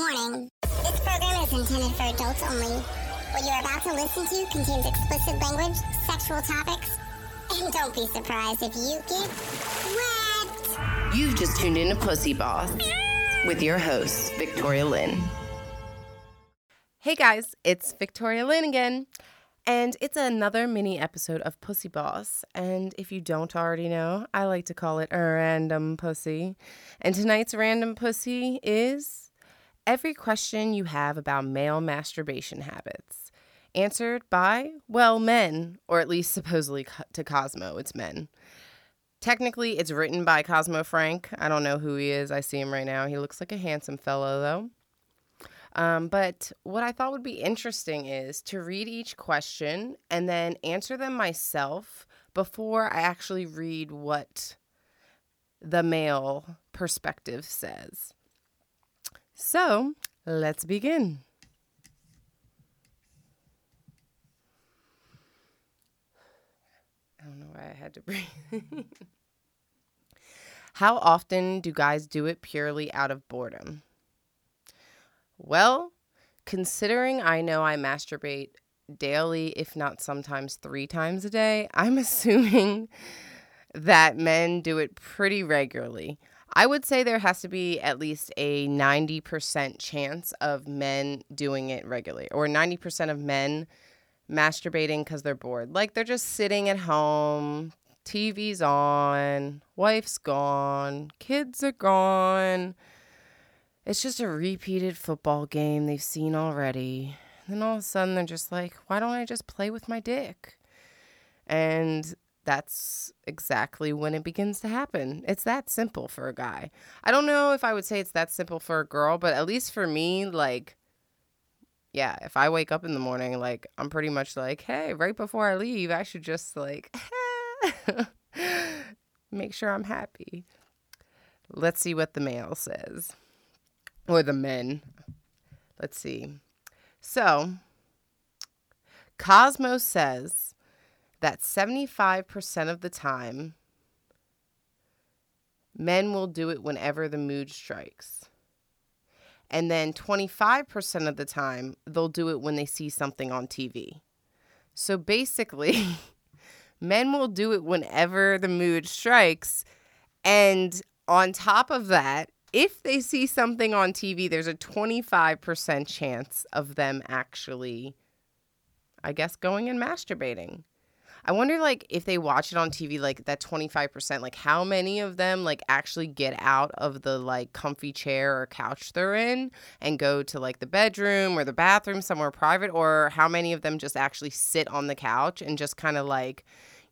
Warning This program is intended for adults only. What you're about to listen to contains explicit language, sexual topics, and don't be surprised if you get wet. You've just tuned in to Pussy Boss with your host, Victoria Lynn. Hey guys, it's Victoria Lynn again. And it's another mini episode of Pussy Boss. And if you don't already know, I like to call it a random pussy. And tonight's random pussy is every question you have about male masturbation habits. Answered by, well, men, or at least supposedly to Cosmo, it's men. Technically, it's written by Cosmo Frank. I don't know who he is. I see him right now. He looks like a handsome fellow, though. Um, but what I thought would be interesting is to read each question and then answer them myself before I actually read what the male perspective says. So let's begin. I don't know why I had to breathe. How often do guys do it purely out of boredom? Well, considering I know I masturbate daily, if not sometimes three times a day, I'm assuming that men do it pretty regularly. I would say there has to be at least a 90% chance of men doing it regularly, or 90% of men masturbating because they're bored. Like they're just sitting at home, TV's on, wife's gone, kids are gone. It's just a repeated football game they've seen already. And then all of a sudden they're just like, why don't I just play with my dick? And that's exactly when it begins to happen. It's that simple for a guy. I don't know if I would say it's that simple for a girl, but at least for me, like, yeah, if I wake up in the morning, like, I'm pretty much like, hey, right before I leave, I should just, like, make sure I'm happy. Let's see what the male says, or the men. Let's see. So, Cosmo says that 75% of the time, men will do it whenever the mood strikes. And then 25% of the time, they'll do it when they see something on TV. So basically, men will do it whenever the mood strikes. And on top of that, if they see something on TV, there's a 25% chance of them actually, I guess, going and masturbating. I wonder like if they watch it on TV like that 25% like how many of them like actually get out of the like comfy chair or couch they're in and go to like the bedroom or the bathroom somewhere private or how many of them just actually sit on the couch and just kind of like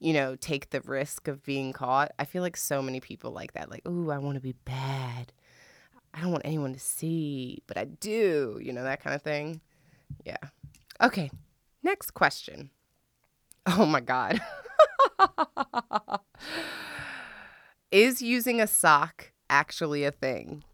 you know take the risk of being caught. I feel like so many people like that like ooh I want to be bad. I don't want anyone to see, but I do, you know that kind of thing. Yeah. Okay. Next question. Oh my God. Is using a sock actually a thing?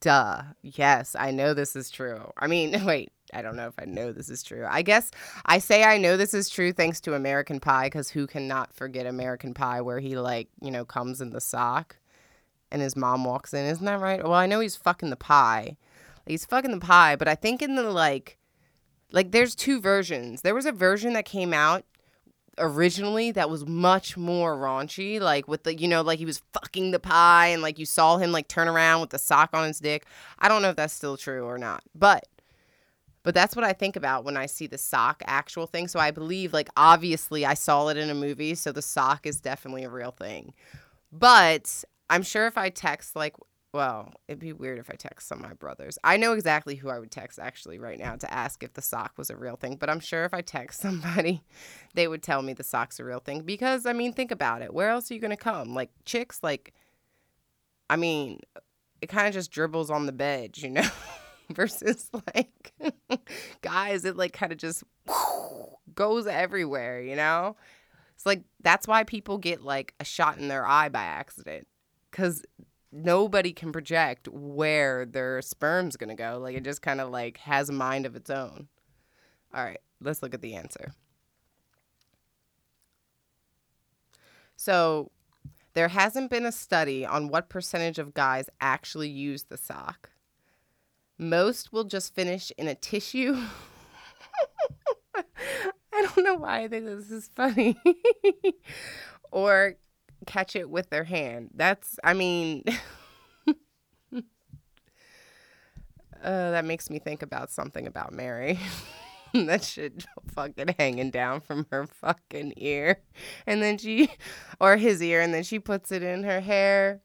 Duh. Yes, I know this is true. I mean, wait, I don't know if I know this is true. I guess I say I know this is true thanks to American Pie because who cannot forget American Pie where he, like, you know, comes in the sock and his mom walks in. Isn't that right? Well, I know he's fucking the pie. He's fucking the pie, but I think in the, like, like there's two versions. There was a version that came out originally that was much more raunchy, like with the you know, like he was fucking the pie and like you saw him like turn around with the sock on his dick. I don't know if that's still true or not. But but that's what I think about when I see the sock actual thing. So I believe like obviously I saw it in a movie, so the sock is definitely a real thing. But I'm sure if I text like well, it'd be weird if I text some of my brothers. I know exactly who I would text actually right now to ask if the sock was a real thing, but I'm sure if I text somebody, they would tell me the sock's a real thing because I mean, think about it. Where else are you going to come? Like chicks like I mean, it kind of just dribbles on the bed, you know? Versus like guys, it like kind of just goes everywhere, you know? It's like that's why people get like a shot in their eye by accident cuz nobody can project where their sperm's going to go. Like it just kind of like has a mind of its own. All right, let's look at the answer. So, there hasn't been a study on what percentage of guys actually use the sock. Most will just finish in a tissue. I don't know why I think this is funny. or catch it with their hand. That's, I mean, uh, that makes me think about something about Mary. that shit fucking hanging down from her fucking ear. And then she, or his ear, and then she puts it in her hair.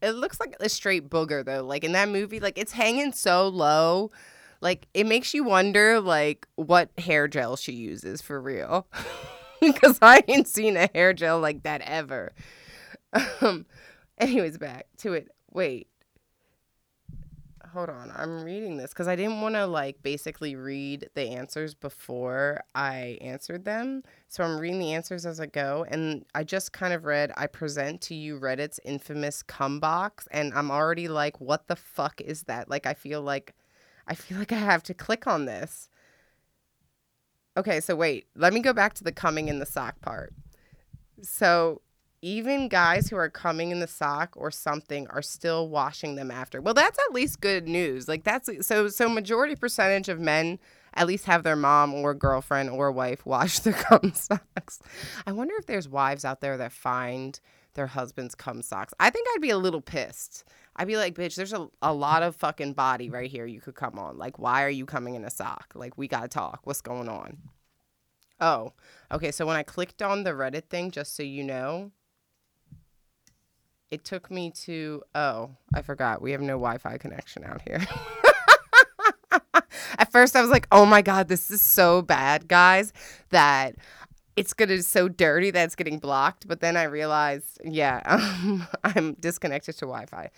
It looks like a straight booger though. Like in that movie, like it's hanging so low. Like it makes you wonder like what hair gel she uses for real. Cause I ain't seen a hair gel like that ever. Um anyways, back to it. Wait hold on. I'm reading this because I didn't want to like basically read the answers before I answered them. So I'm reading the answers as I go. And I just kind of read, I present to you Reddit's infamous cum box. And I'm already like, what the fuck is that? Like, I feel like, I feel like I have to click on this. Okay, so wait, let me go back to the coming in the sock part. So even guys who are coming in the sock or something are still washing them after. Well, that's at least good news. Like that's so so majority percentage of men at least have their mom or girlfriend or wife wash their cum socks. I wonder if there's wives out there that find their husband's cum socks. I think I'd be a little pissed. I'd be like, bitch, there's a, a lot of fucking body right here you could come on. Like, why are you coming in a sock? Like, we gotta talk. What's going on? Oh, okay. So when I clicked on the Reddit thing, just so you know, it took me to oh i forgot we have no wi-fi connection out here at first i was like oh my god this is so bad guys that it's gonna so dirty that it's getting blocked but then i realized yeah um, i'm disconnected to wi-fi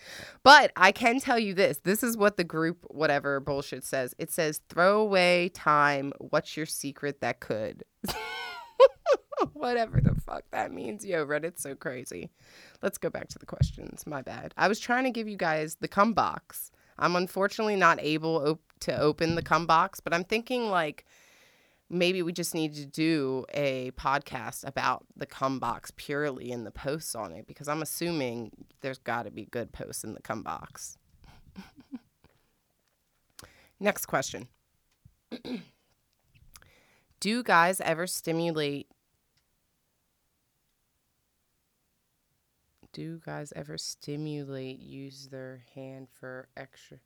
but i can tell you this this is what the group whatever bullshit says it says throw away time what's your secret that could whatever the fuck that means yo reddit's so crazy let's go back to the questions. My bad. I was trying to give you guys the cum box. I'm unfortunately not able op- to open the cum box, but I'm thinking like maybe we just need to do a podcast about the cum box purely in the posts on it because I'm assuming there's got to be good posts in the cum box. Next question. Do guys ever stimulate do guys ever stimulate use their hand for extra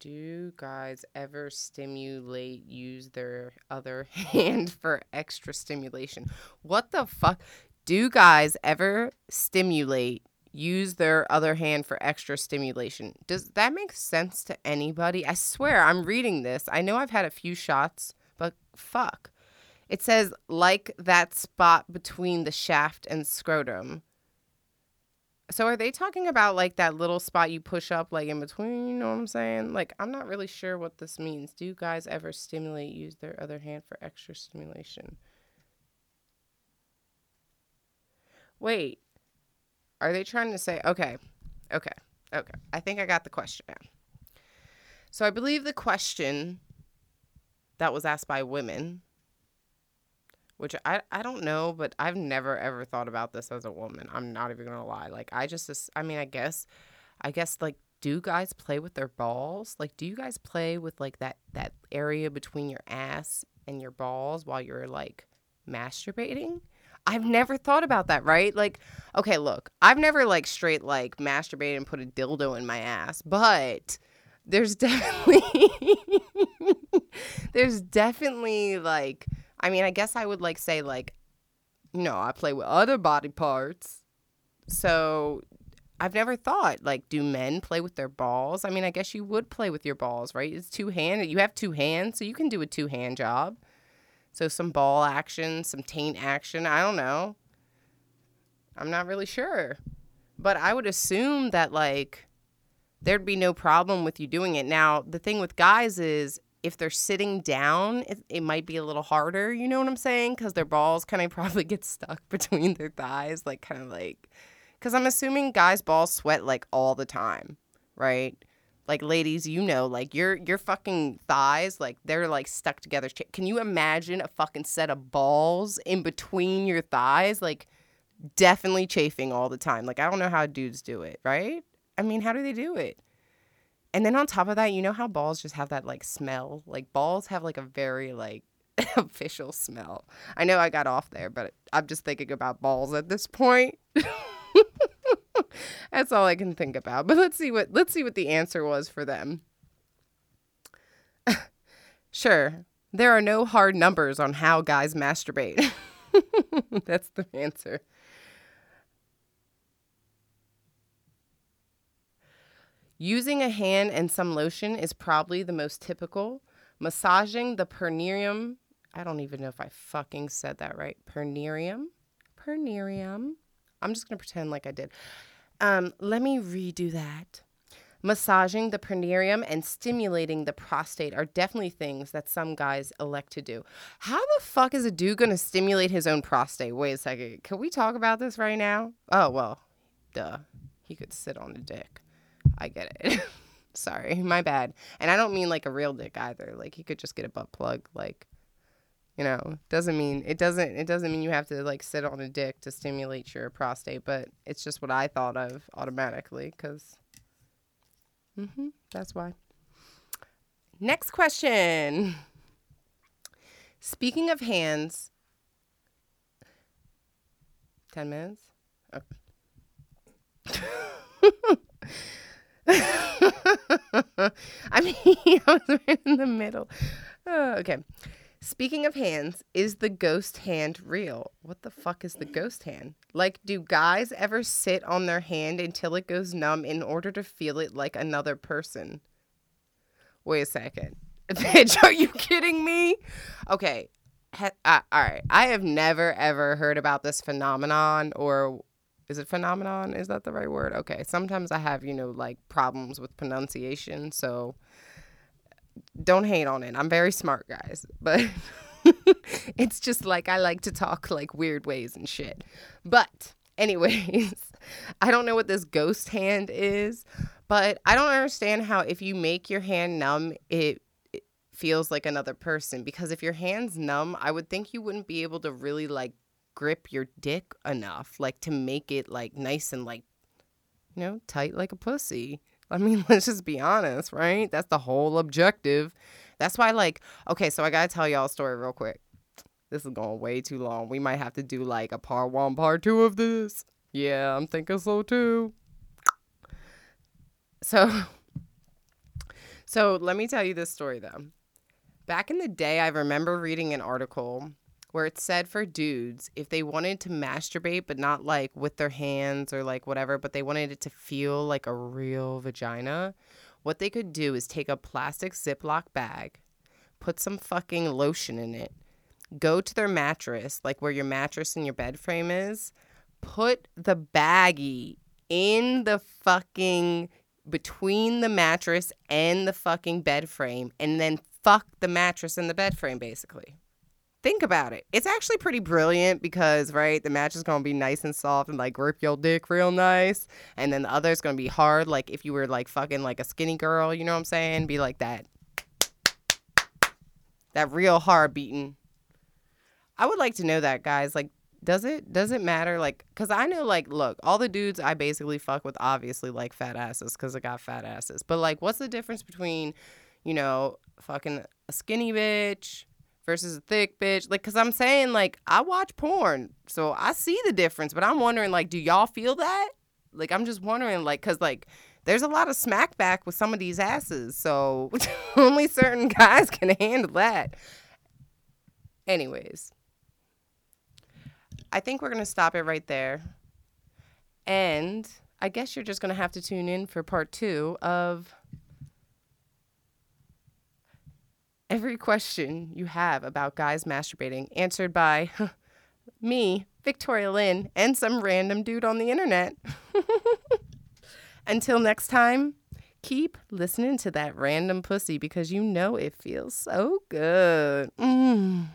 do guys ever stimulate use their other hand for extra stimulation? What the fuck? Do guys ever stimulate use their other hand for extra stimulation? Does that make sense to anybody? I swear i'm reading this. I know i've had a few shots but fuck. It says like that spot between the shaft and scrotum so are they talking about like that little spot you push up like in between, you know what I'm saying? Like I'm not really sure what this means. Do you guys ever stimulate use their other hand for extra stimulation? Wait. Are they trying to say okay. Okay. Okay. I think I got the question now. So I believe the question that was asked by women which I, I don't know, but I've never ever thought about this as a woman. I'm not even gonna lie. Like I just, I mean, I guess, I guess like, do guys play with their balls? Like, do you guys play with like that that area between your ass and your balls while you're like masturbating? I've never thought about that, right? Like, okay, look, I've never like straight like masturbated and put a dildo in my ass, but there's definitely there's definitely like I mean, I guess I would like say like, no, I play with other body parts. So I've never thought like, do men play with their balls? I mean, I guess you would play with your balls, right? It's two handed. You have two hands, so you can do a two hand job. So some ball action, some taint action. I don't know. I'm not really sure. But I would assume that like there'd be no problem with you doing it. Now, the thing with guys is if they're sitting down, it, it might be a little harder. You know what I'm saying? Because their balls kind of probably get stuck between their thighs, like kind of like. Because I'm assuming guys' balls sweat like all the time, right? Like ladies, you know, like your your fucking thighs, like they're like stuck together. Can you imagine a fucking set of balls in between your thighs, like definitely chafing all the time? Like I don't know how dudes do it, right? I mean, how do they do it? And then on top of that, you know how balls just have that like smell? Like balls have like a very like official smell. I know I got off there, but I'm just thinking about balls at this point. That's all I can think about. But let's see what let's see what the answer was for them. sure, there are no hard numbers on how guys masturbate. That's the answer. Using a hand and some lotion is probably the most typical. Massaging the perineum, I don't even know if I fucking said that right. Perineum? Perineum. I'm just going to pretend like I did. Um, let me redo that. Massaging the perineum and stimulating the prostate are definitely things that some guys elect to do. How the fuck is a dude going to stimulate his own prostate? Wait a second. Can we talk about this right now? Oh, well, duh. He could sit on a dick. I get it. Sorry, my bad. And I don't mean like a real dick either. Like he could just get a butt plug. Like, you know, doesn't mean it doesn't it doesn't mean you have to like sit on a dick to stimulate your prostate. But it's just what I thought of automatically because. Mm-hmm. That's why. Next question. Speaking of hands. Ten minutes. Okay. I mean, I was right in the middle. Oh, okay. Speaking of hands, is the ghost hand real? What the fuck is the ghost hand? Like, do guys ever sit on their hand until it goes numb in order to feel it like another person? Wait a second. Bitch, are you kidding me? Okay. uh, all right. I have never, ever heard about this phenomenon or is it phenomenon? Is that the right word? Okay. Sometimes I have, you know, like problems with pronunciation. So don't hate on it. I'm very smart, guys. But it's just like I like to talk like weird ways and shit. But, anyways, I don't know what this ghost hand is, but I don't understand how if you make your hand numb, it, feels like another person. Because if your hand's numb, I would think you wouldn't be able to really like grip your dick enough, like to make it like nice and like, you know, tight like a pussy. I mean, let's just be honest, right? That's the whole objective. That's why, like, okay, so I gotta tell y'all a story real quick. This is going way too long. We might have to do like a part one, part two of this. Yeah, I'm thinking so too. So, so let me tell you this story though. Back in the day, I remember reading an article where it said for dudes if they wanted to masturbate but not like with their hands or like whatever but they wanted it to feel like a real vagina what they could do is take a plastic ziploc bag put some fucking lotion in it go to their mattress like where your mattress and your bed frame is put the baggie in the fucking between the mattress and the fucking bed frame and then fuck the mattress and the bed frame basically think about it. It's actually pretty brilliant because, right, the match is going to be nice and soft and like grip your dick real nice. And then the other is going to be hard. Like if you were like fucking like a skinny girl, you know what I'm saying? Be like that. That real hard beating. I would like to know that, guys. Like, does it does it matter like because i know like look all the dudes i basically fuck with obviously like fat asses because i got fat asses but like what's the difference between you know fucking a skinny bitch versus a thick bitch. Like, cause I'm saying, like, I watch porn, so I see the difference, but I'm wondering, like, do y'all feel that? Like, I'm just wondering, like, cause, like, there's a lot of smack back with some of these asses, so only certain guys can handle that. Anyways, I think we're gonna stop it right there. And I guess you're just gonna have to tune in for part two of every question you have about guys masturbating answered by me, Victoria Lynn, and some random dude on the internet. Until next time, keep listening to that random pussy because you know it feels so good. Mm.